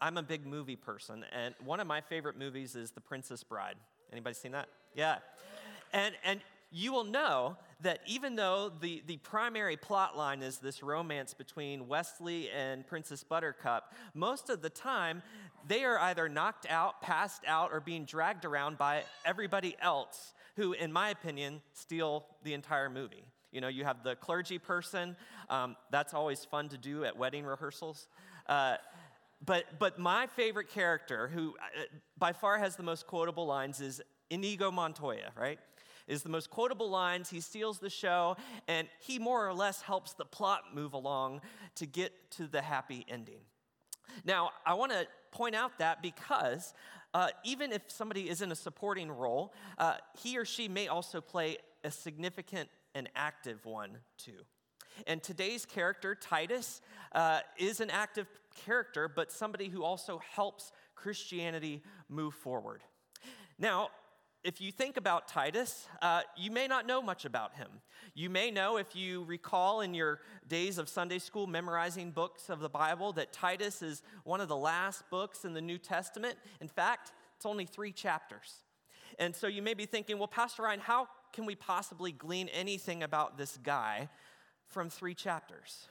I'm a big movie person, and one of my favorite movies is The Princess Bride. Anybody seen that? Yeah. And, and you will know that even though the, the primary plot line is this romance between Westley and Princess Buttercup, most of the time they are either knocked out, passed out, or being dragged around by everybody else who, in my opinion, steal the entire movie. You know, you have the clergy person, um, that's always fun to do at wedding rehearsals. Uh, but, but my favorite character, who uh, by far has the most quotable lines, is Inigo Montoya, right? Is the most quotable lines. He steals the show, and he more or less helps the plot move along to get to the happy ending. Now, I want to point out that because uh, even if somebody is in a supporting role, uh, he or she may also play a significant and active one too. And today's character, Titus, uh, is an active character, but somebody who also helps Christianity move forward. Now, if you think about Titus, uh, you may not know much about him. You may know, if you recall in your days of Sunday school memorizing books of the Bible, that Titus is one of the last books in the New Testament. In fact, it's only three chapters. And so you may be thinking, well, Pastor Ryan, how can we possibly glean anything about this guy from three chapters?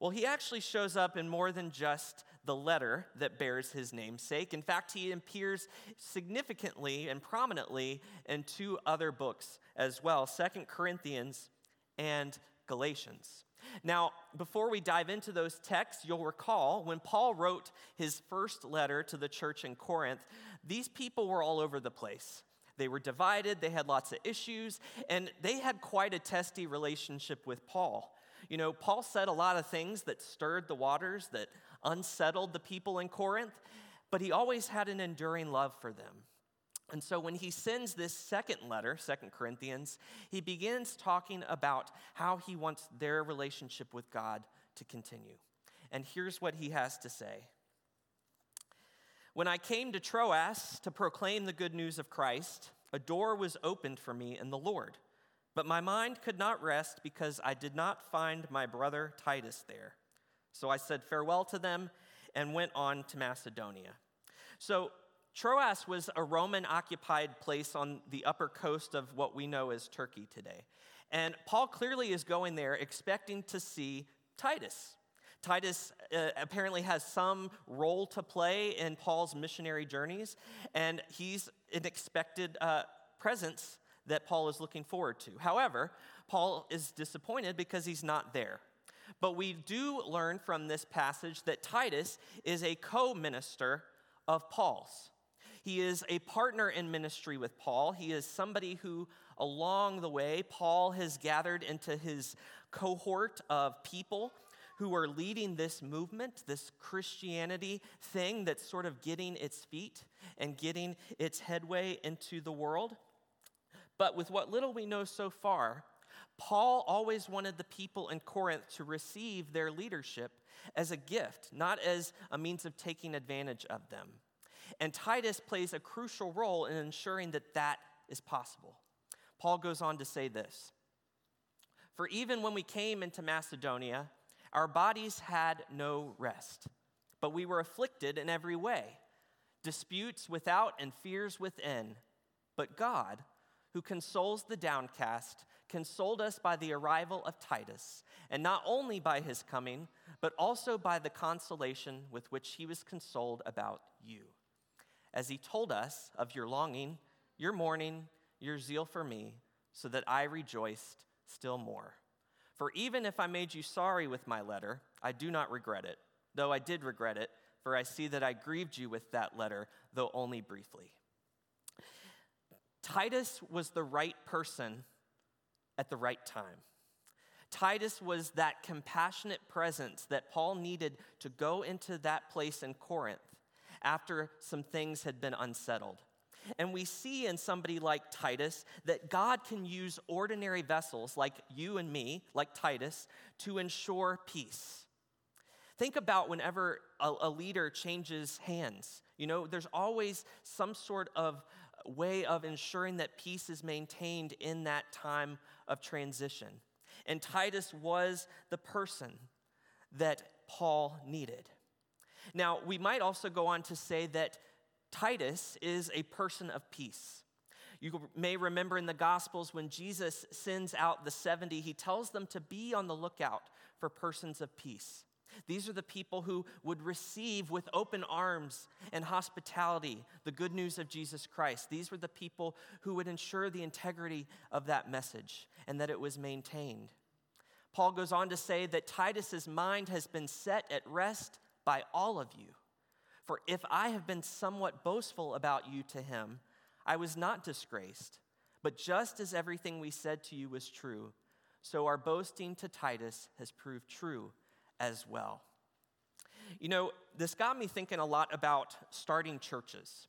Well, he actually shows up in more than just the letter that bears his namesake. In fact, he appears significantly and prominently in two other books as well Second Corinthians and Galatians. Now, before we dive into those texts, you'll recall when Paul wrote his first letter to the church in Corinth, these people were all over the place. They were divided, they had lots of issues, and they had quite a testy relationship with Paul. You know, Paul said a lot of things that stirred the waters, that unsettled the people in Corinth, but he always had an enduring love for them. And so when he sends this second letter, Second Corinthians, he begins talking about how he wants their relationship with God to continue. And here's what he has to say. When I came to Troas to proclaim the good news of Christ, a door was opened for me in the Lord. But my mind could not rest because I did not find my brother Titus there. So I said farewell to them and went on to Macedonia. So Troas was a Roman occupied place on the upper coast of what we know as Turkey today. And Paul clearly is going there expecting to see Titus. Titus uh, apparently has some role to play in Paul's missionary journeys, and he's an expected uh, presence that Paul is looking forward to. However, Paul is disappointed because he's not there. But we do learn from this passage that Titus is a co minister of Paul's. He is a partner in ministry with Paul. He is somebody who, along the way, Paul has gathered into his cohort of people who are leading this movement, this Christianity thing that's sort of getting its feet and getting its headway into the world. But with what little we know so far, Paul always wanted the people in Corinth to receive their leadership as a gift, not as a means of taking advantage of them. And Titus plays a crucial role in ensuring that that is possible. Paul goes on to say this For even when we came into Macedonia, our bodies had no rest, but we were afflicted in every way, disputes without and fears within. But God, who consoles the downcast, consoled us by the arrival of Titus, and not only by his coming, but also by the consolation with which he was consoled about you. As he told us of your longing, your mourning, your zeal for me, so that I rejoiced still more. For even if I made you sorry with my letter, I do not regret it, though I did regret it, for I see that I grieved you with that letter, though only briefly. Titus was the right person at the right time. Titus was that compassionate presence that Paul needed to go into that place in Corinth after some things had been unsettled. And we see in somebody like Titus that God can use ordinary vessels like you and me, like Titus, to ensure peace. Think about whenever a, a leader changes hands. You know, there's always some sort of way of ensuring that peace is maintained in that time of transition. And Titus was the person that Paul needed. Now, we might also go on to say that Titus is a person of peace. You may remember in the Gospels when Jesus sends out the 70, he tells them to be on the lookout for persons of peace. These are the people who would receive with open arms and hospitality the good news of Jesus Christ. These were the people who would ensure the integrity of that message and that it was maintained. Paul goes on to say that Titus's mind has been set at rest by all of you. For if I have been somewhat boastful about you to him, I was not disgraced. But just as everything we said to you was true, so our boasting to Titus has proved true as well. You know, this got me thinking a lot about starting churches.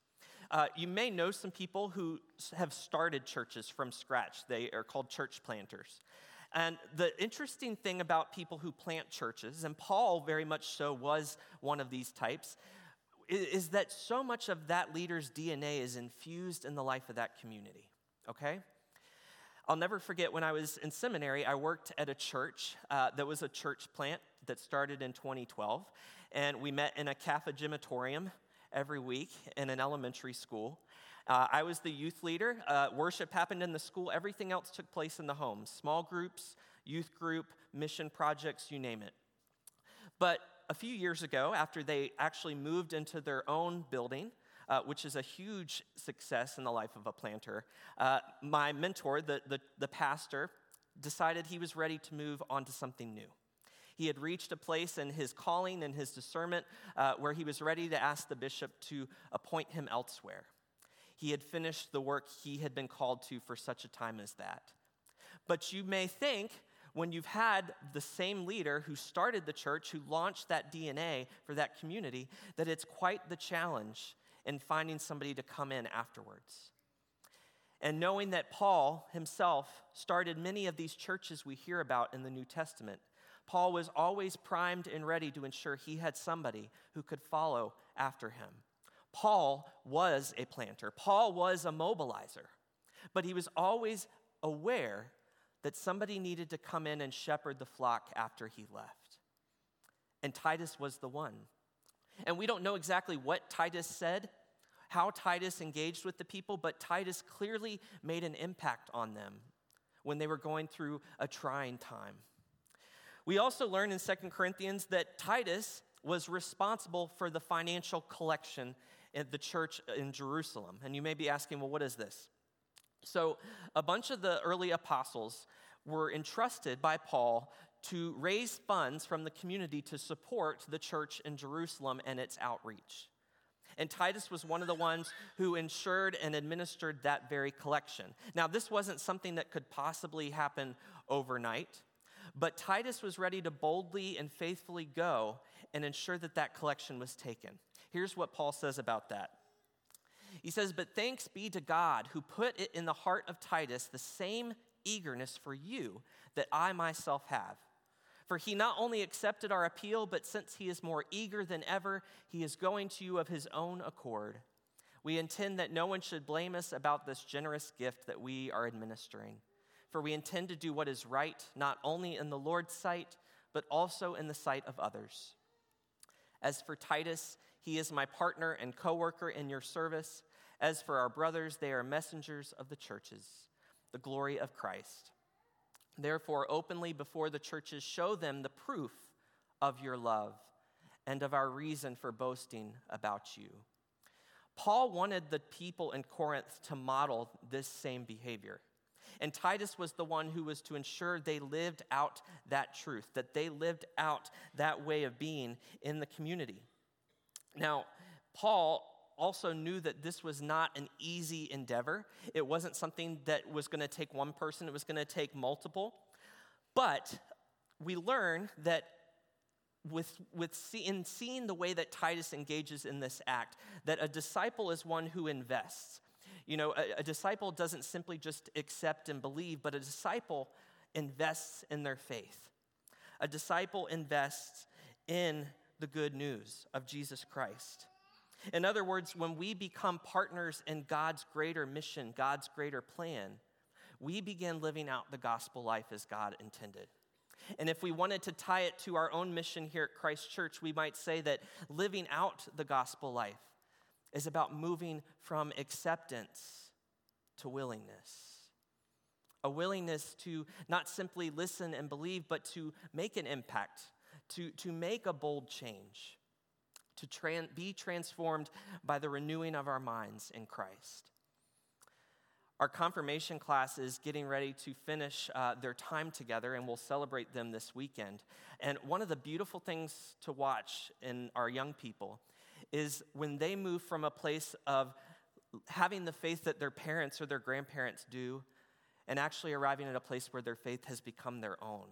Uh, you may know some people who have started churches from scratch. They are called church planters. And the interesting thing about people who plant churches, and Paul very much so was one of these types, is that so much of that leader's DNA is infused in the life of that community, okay? I'll never forget when I was in seminary, I worked at a church uh, that was a church plant that started in 2012. And we met in a cafegimatorium every week in an elementary school. Uh, I was the youth leader. Uh, worship happened in the school. Everything else took place in the home small groups, youth group, mission projects, you name it. But a few years ago, after they actually moved into their own building, uh, which is a huge success in the life of a planter, uh, my mentor, the, the, the pastor, decided he was ready to move on to something new. He had reached a place in his calling and his discernment uh, where he was ready to ask the bishop to appoint him elsewhere. He had finished the work he had been called to for such a time as that. But you may think, when you've had the same leader who started the church, who launched that DNA for that community, that it's quite the challenge in finding somebody to come in afterwards. And knowing that Paul himself started many of these churches we hear about in the New Testament, Paul was always primed and ready to ensure he had somebody who could follow after him. Paul was a planter, Paul was a mobilizer, but he was always aware that somebody needed to come in and shepherd the flock after he left. And Titus was the one. And we don't know exactly what Titus said, how Titus engaged with the people, but Titus clearly made an impact on them when they were going through a trying time. We also learn in Second Corinthians that Titus was responsible for the financial collection at the church in Jerusalem. And you may be asking, well, what is this? So, a bunch of the early apostles were entrusted by Paul to raise funds from the community to support the church in Jerusalem and its outreach. And Titus was one of the ones who ensured and administered that very collection. Now, this wasn't something that could possibly happen overnight, but Titus was ready to boldly and faithfully go and ensure that that collection was taken. Here's what Paul says about that. He says, But thanks be to God who put it in the heart of Titus the same eagerness for you that I myself have. For he not only accepted our appeal, but since he is more eager than ever, he is going to you of his own accord. We intend that no one should blame us about this generous gift that we are administering. For we intend to do what is right, not only in the Lord's sight, but also in the sight of others. As for Titus, he is my partner and co worker in your service. As for our brothers, they are messengers of the churches, the glory of Christ. Therefore, openly before the churches, show them the proof of your love and of our reason for boasting about you. Paul wanted the people in Corinth to model this same behavior. And Titus was the one who was to ensure they lived out that truth, that they lived out that way of being in the community. Now, Paul also knew that this was not an easy endeavor. It wasn't something that was going to take one person, it was going to take multiple. But we learn that with, with see, in seeing the way that Titus engages in this act, that a disciple is one who invests. You know, a, a disciple doesn't simply just accept and believe, but a disciple invests in their faith. A disciple invests in the good news of Jesus Christ. In other words, when we become partners in God's greater mission, God's greater plan, we begin living out the gospel life as God intended. And if we wanted to tie it to our own mission here at Christ Church, we might say that living out the gospel life is about moving from acceptance to willingness. A willingness to not simply listen and believe, but to make an impact, to, to make a bold change, to tran- be transformed by the renewing of our minds in Christ. Our confirmation class is getting ready to finish uh, their time together, and we'll celebrate them this weekend. And one of the beautiful things to watch in our young people is when they move from a place of having the faith that their parents or their grandparents do, and actually arriving at a place where their faith has become their own.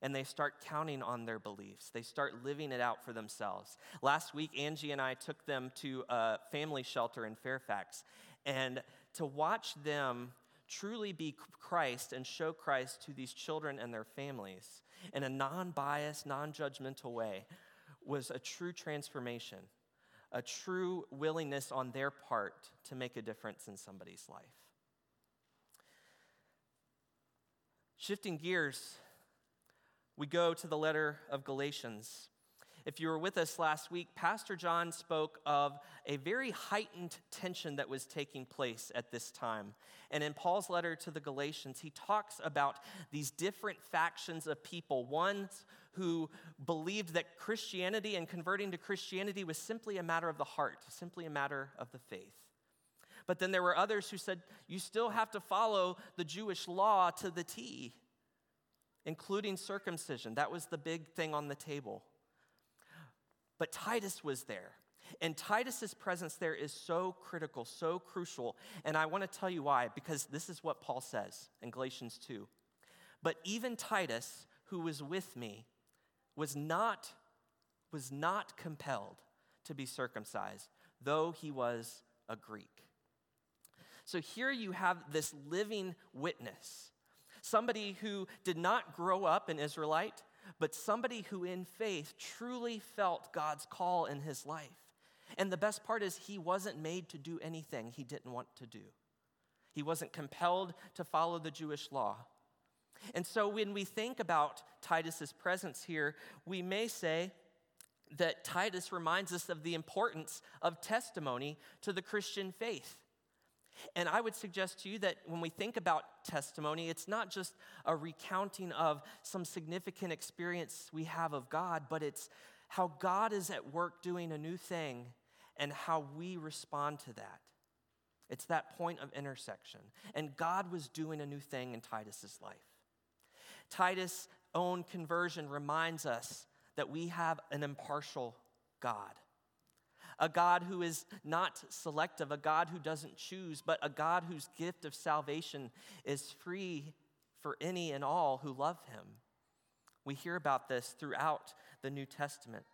And they start counting on their beliefs. They start living it out for themselves. Last week, Angie and I took them to a family shelter in Fairfax. And to watch them truly be Christ and show Christ to these children and their families in a non biased, non judgmental way was a true transformation, a true willingness on their part to make a difference in somebody's life. Shifting gears, we go to the letter of Galatians. If you were with us last week, Pastor John spoke of a very heightened tension that was taking place at this time. And in Paul's letter to the Galatians, he talks about these different factions of people. Ones who believed that Christianity and converting to Christianity was simply a matter of the heart, simply a matter of the faith. But then there were others who said, you still have to follow the Jewish law to the T, including circumcision. That was the big thing on the table. But Titus was there. And Titus's presence there is so critical, so crucial. And I want to tell you why, because this is what Paul says in Galatians 2. But even Titus, who was with me, was not, was not compelled to be circumcised, though he was a Greek. So here you have this living witness, somebody who did not grow up an Israelite, but somebody who in faith truly felt God's call in his life. And the best part is, he wasn't made to do anything he didn't want to do. He wasn't compelled to follow the Jewish law. And so when we think about Titus's presence here, we may say that Titus reminds us of the importance of testimony to the Christian faith. And I would suggest to you that when we think about testimony, it's not just a recounting of some significant experience we have of God, but it's how God is at work doing a new thing and how we respond to that. It's that point of intersection. And God was doing a new thing in Titus's life. Titus' own conversion reminds us that we have an impartial God a God who is not selective, a God who doesn't choose, but a God whose gift of salvation is free for any and all who love him. We hear about this throughout the New Testament.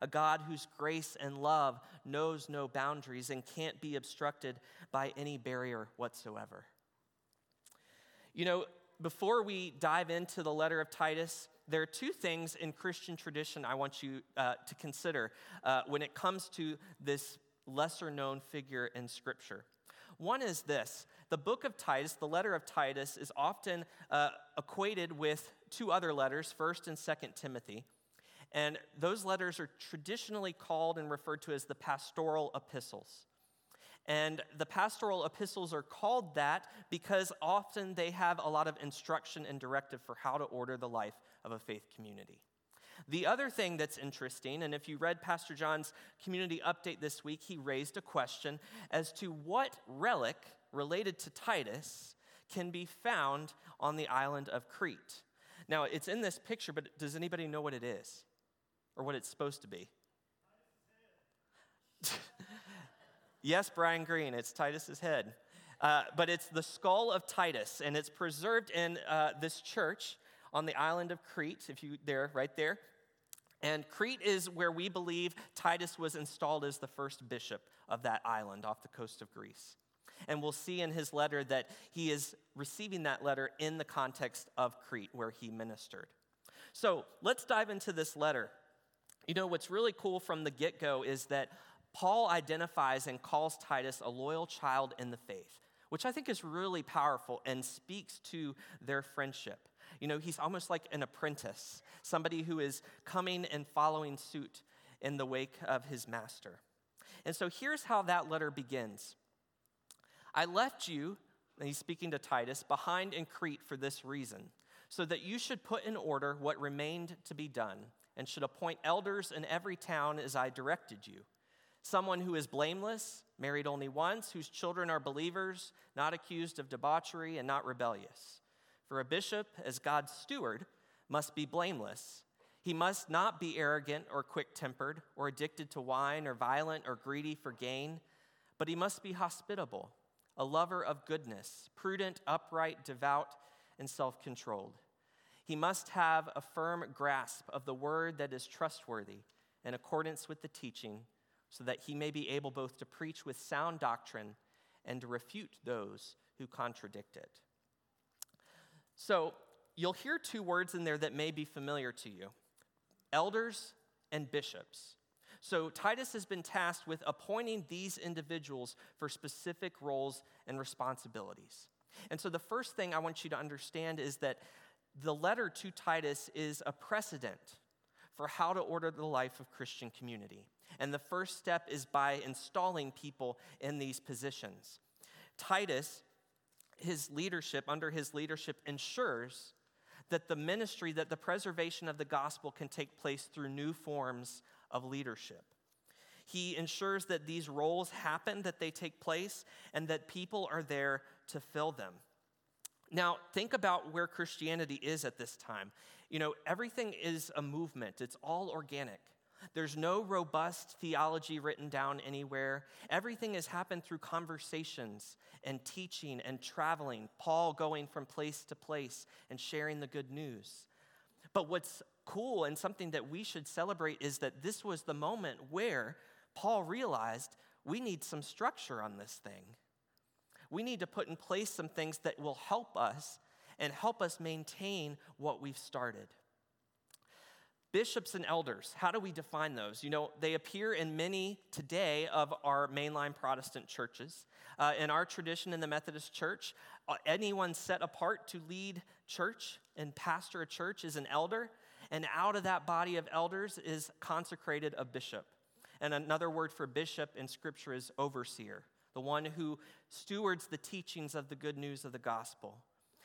A God whose grace and love knows no boundaries and can't be obstructed by any barrier whatsoever. You know, before we dive into the letter of Titus, there are two things in Christian tradition I want you uh, to consider uh, when it comes to this lesser known figure in Scripture. One is this the book of Titus, the letter of Titus, is often uh, equated with two other letters, 1st and 2nd Timothy. And those letters are traditionally called and referred to as the pastoral epistles. And the pastoral epistles are called that because often they have a lot of instruction and directive for how to order the life of a faith community. The other thing that's interesting, and if you read Pastor John's community update this week, he raised a question as to what relic related to Titus can be found on the island of Crete. Now, it's in this picture, but does anybody know what it is or what it's supposed to be? Yes, Brian Green, it's Titus's head. Uh, but it's the skull of Titus, and it's preserved in uh, this church on the island of Crete, if you there, right there. And Crete is where we believe Titus was installed as the first bishop of that island off the coast of Greece. And we'll see in his letter that he is receiving that letter in the context of Crete, where he ministered. So let's dive into this letter. You know, what's really cool from the get go is that Paul identifies and calls Titus a loyal child in the faith, which I think is really powerful and speaks to their friendship. You know, he's almost like an apprentice, somebody who is coming and following suit in the wake of his master. And so here's how that letter begins I left you, and he's speaking to Titus, behind in Crete for this reason, so that you should put in order what remained to be done, and should appoint elders in every town as I directed you. Someone who is blameless, married only once, whose children are believers, not accused of debauchery, and not rebellious. For a bishop, as God's steward, must be blameless. He must not be arrogant or quick tempered, or addicted to wine, or violent, or greedy for gain, but he must be hospitable, a lover of goodness, prudent, upright, devout, and self controlled. He must have a firm grasp of the word that is trustworthy in accordance with the teaching so that he may be able both to preach with sound doctrine and to refute those who contradict it. So, you'll hear two words in there that may be familiar to you elders and bishops. So, Titus has been tasked with appointing these individuals for specific roles and responsibilities. And so, the first thing I want you to understand is that the letter to Titus is a precedent for how to order the life of Christian community. And the first step is by installing people in these positions. Titus, his leadership, under his leadership, ensures that the ministry, that the preservation of the gospel can take place through new forms of leadership. He ensures that these roles happen, that they take place, and that people are there to fill them. Now, think about where Christianity is at this time. You know, everything is a movement, it's all organic. There's no robust theology written down anywhere. Everything has happened through conversations and teaching and traveling, Paul going from place to place and sharing the good news. But what's cool and something that we should celebrate is that this was the moment where Paul realized we need some structure on this thing. We need to put in place some things that will help us and help us maintain what we've started. Bishops and elders, how do we define those? You know, they appear in many today of our mainline Protestant churches. Uh, in our tradition in the Methodist Church, uh, anyone set apart to lead church and pastor a church is an elder, and out of that body of elders is consecrated a bishop. And another word for bishop in Scripture is overseer, the one who stewards the teachings of the good news of the gospel,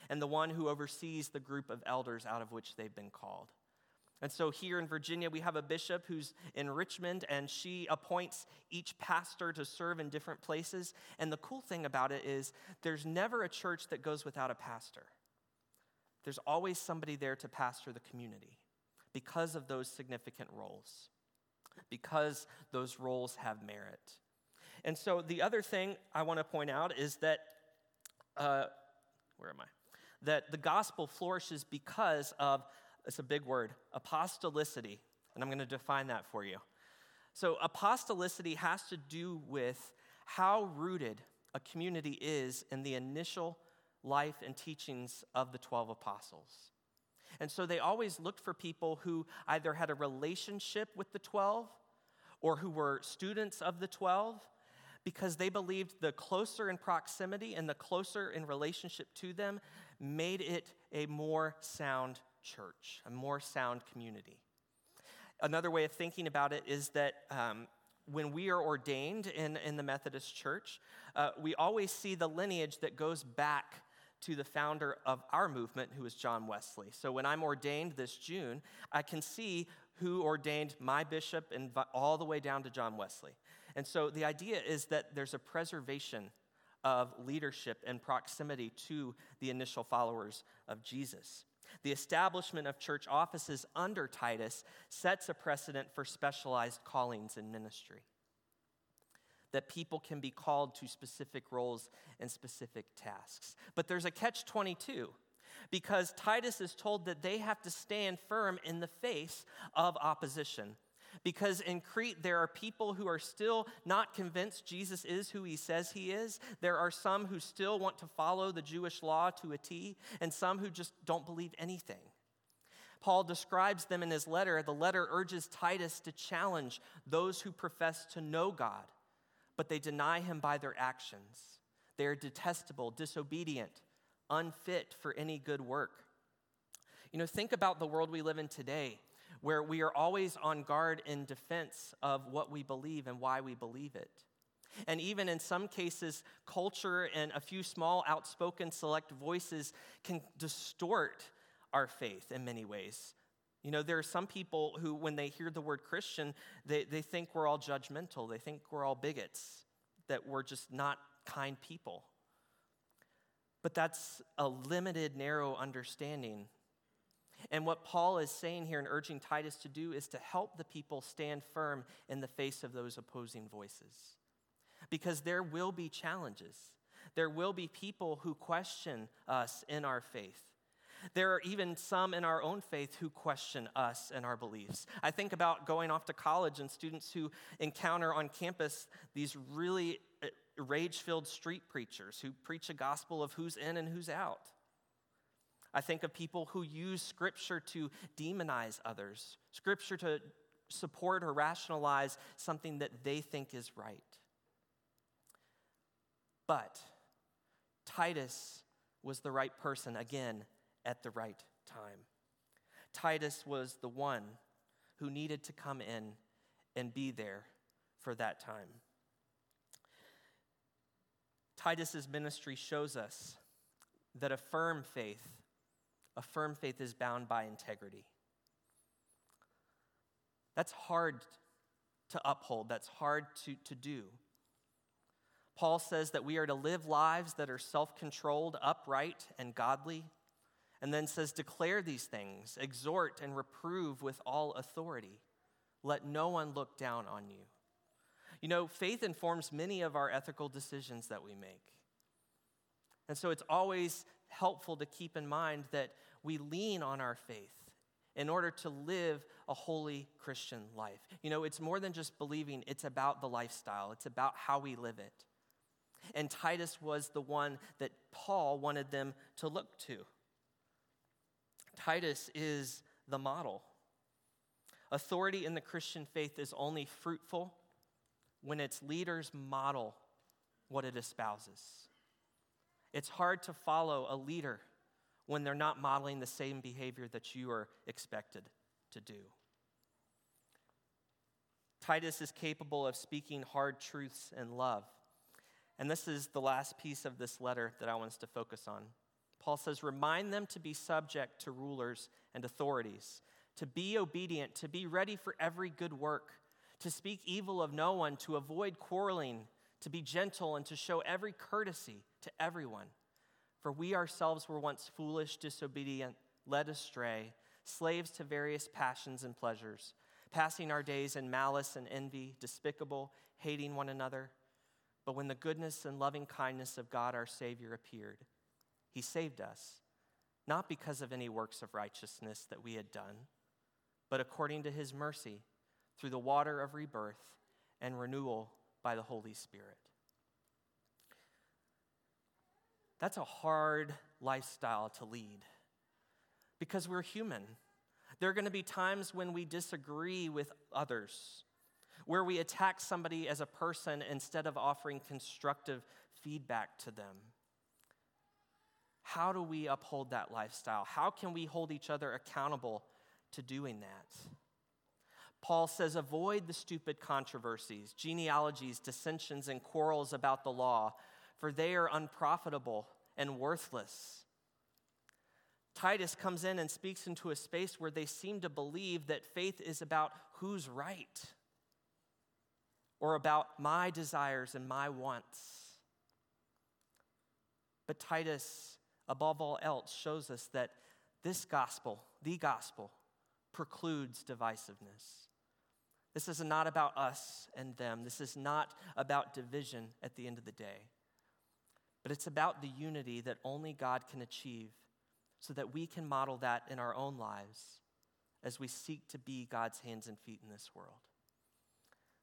and the one who oversees the group of elders out of which they've been called. And so here in Virginia, we have a bishop who's in Richmond, and she appoints each pastor to serve in different places. And the cool thing about it is, there's never a church that goes without a pastor. There's always somebody there to pastor the community because of those significant roles, because those roles have merit. And so the other thing I want to point out is that, uh, where am I? That the gospel flourishes because of it's a big word apostolicity. And I'm going to define that for you. So, apostolicity has to do with how rooted a community is in the initial life and teachings of the 12 apostles. And so they always looked for people who either had a relationship with the 12 or who were students of the 12 because they believed the closer in proximity and the closer in relationship to them made it a more sound church, a more sound community. Another way of thinking about it is that um, when we are ordained in, in the Methodist Church, uh, we always see the lineage that goes back to the founder of our movement, who is John Wesley. So when I'm ordained this June, I can see who ordained my bishop and all the way down to John Wesley. And so the idea is that there's a preservation of leadership and proximity to the initial followers of Jesus. The establishment of church offices under Titus sets a precedent for specialized callings in ministry. That people can be called to specific roles and specific tasks. But there's a catch 22 because Titus is told that they have to stand firm in the face of opposition. Because in Crete, there are people who are still not convinced Jesus is who he says he is. There are some who still want to follow the Jewish law to a T, and some who just don't believe anything. Paul describes them in his letter. The letter urges Titus to challenge those who profess to know God, but they deny him by their actions. They are detestable, disobedient, unfit for any good work. You know, think about the world we live in today, where we are always on guard in defense of what we believe and why we believe it. And even in some cases, culture and a few small, outspoken, select voices can distort our faith in many ways. You know, there are some people who, when they hear the word Christian, they, they think we're all judgmental. They think we're all bigots, that we're just not kind people. But that's a limited, narrow understanding. And what Paul is saying here and urging Titus to do is to help the people stand firm in the face of those opposing voices. Because there will be challenges. There will be people who question us in our faith. There are even some in our own faith who question us and our beliefs. I think about going off to college and students who encounter on campus these really uh, rage filled street preachers who preach a gospel of who's in and who's out. I think of people who use scripture to demonize others, scripture to support or rationalize something that they think is right. But Titus was the right person, again, at the right time. Titus was the one who needed to come in and be there for that time. Titus's ministry shows us that a firm faith, a firm faith is bound by integrity. That's hard to uphold, that's hard to, to do. Paul says that we are to live lives that are self controlled, upright, and godly and then says, Declare these things, exhort and reprove with all authority. Let no one look down on you. You know, faith informs many of our ethical decisions that we make. And so it's always helpful to keep in mind that we lean on our faith in order to live a holy Christian life. You know, it's more than just believing, it's about the lifestyle, it's about how we live it. And Titus was the one that Paul wanted them to look to. Titus is the model. Authority in the Christian faith is only fruitful when its leaders model what it espouses. It's hard to follow a leader when they're not modeling the same behavior that you are expected to do. Titus is capable of speaking hard truths in love. And this is the last piece of this letter that I want us to focus on. Paul says, remind them to be subject to rulers and authorities, to be obedient, to be ready for every good work, to speak evil of no one, to avoid quarreling, to be gentle, and to show every courtesy to everyone. For we ourselves were once foolish, disobedient, led astray, slaves to various passions and pleasures, passing our days in malice and envy, despicable, hating one another. But when the goodness and loving kindness of God our Savior appeared, he saved us, not because of any works of righteousness that we had done, but according to his mercy, through the water of rebirth and renewal by the Holy Spirit. That's a hard lifestyle to lead because we're human. There are going to be times when we disagree with others, where we attack somebody as a person instead of offering constructive feedback to them. How do we uphold that lifestyle? How can we hold each other accountable to doing that? Paul says, avoid the stupid controversies, genealogies, dissensions, and quarrels about the law, for they are unprofitable and worthless. Titus comes in and speaks into a space where they seem to believe that faith is about who's right or about my desires and my wants. But Titus above all else, shows us that this gospel, the gospel, precludes divisiveness. This is not about us and them. This is not about division at the end of the day. But it's about the unity that only God can achieve so that we can model that in our own lives as we seek to be God's hands and feet in this world.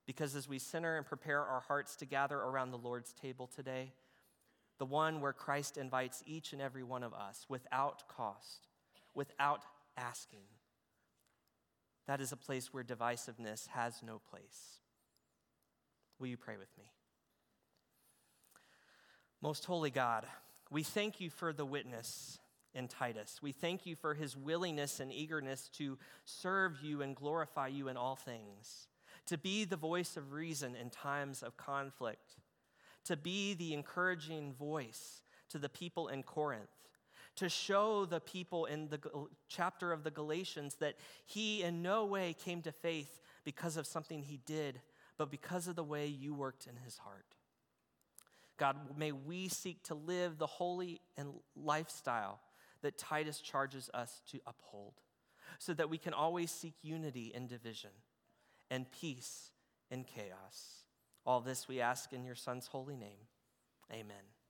Because as we center and prepare our hearts to gather around the Lord's table today, the one where Christ invites each and every one of us without cost, without asking. That is a place where divisiveness has no place. Will you pray with me? Most holy God, we thank you for the witness in Titus. We thank you for his willingness and eagerness to serve you and glorify you in all things, to be the voice of reason in times of conflict, to be the encouraging voice to the people in Corinth, to show the people in the chapter of the Galatians that he in no way came to faith because of something he did, but because of the way you worked in his heart. God, may we seek to live the holy and lifestyle that Titus charges us to uphold, so that we can always seek unity in division and peace in chaos. All this we ask in your Son's holy name. Amen.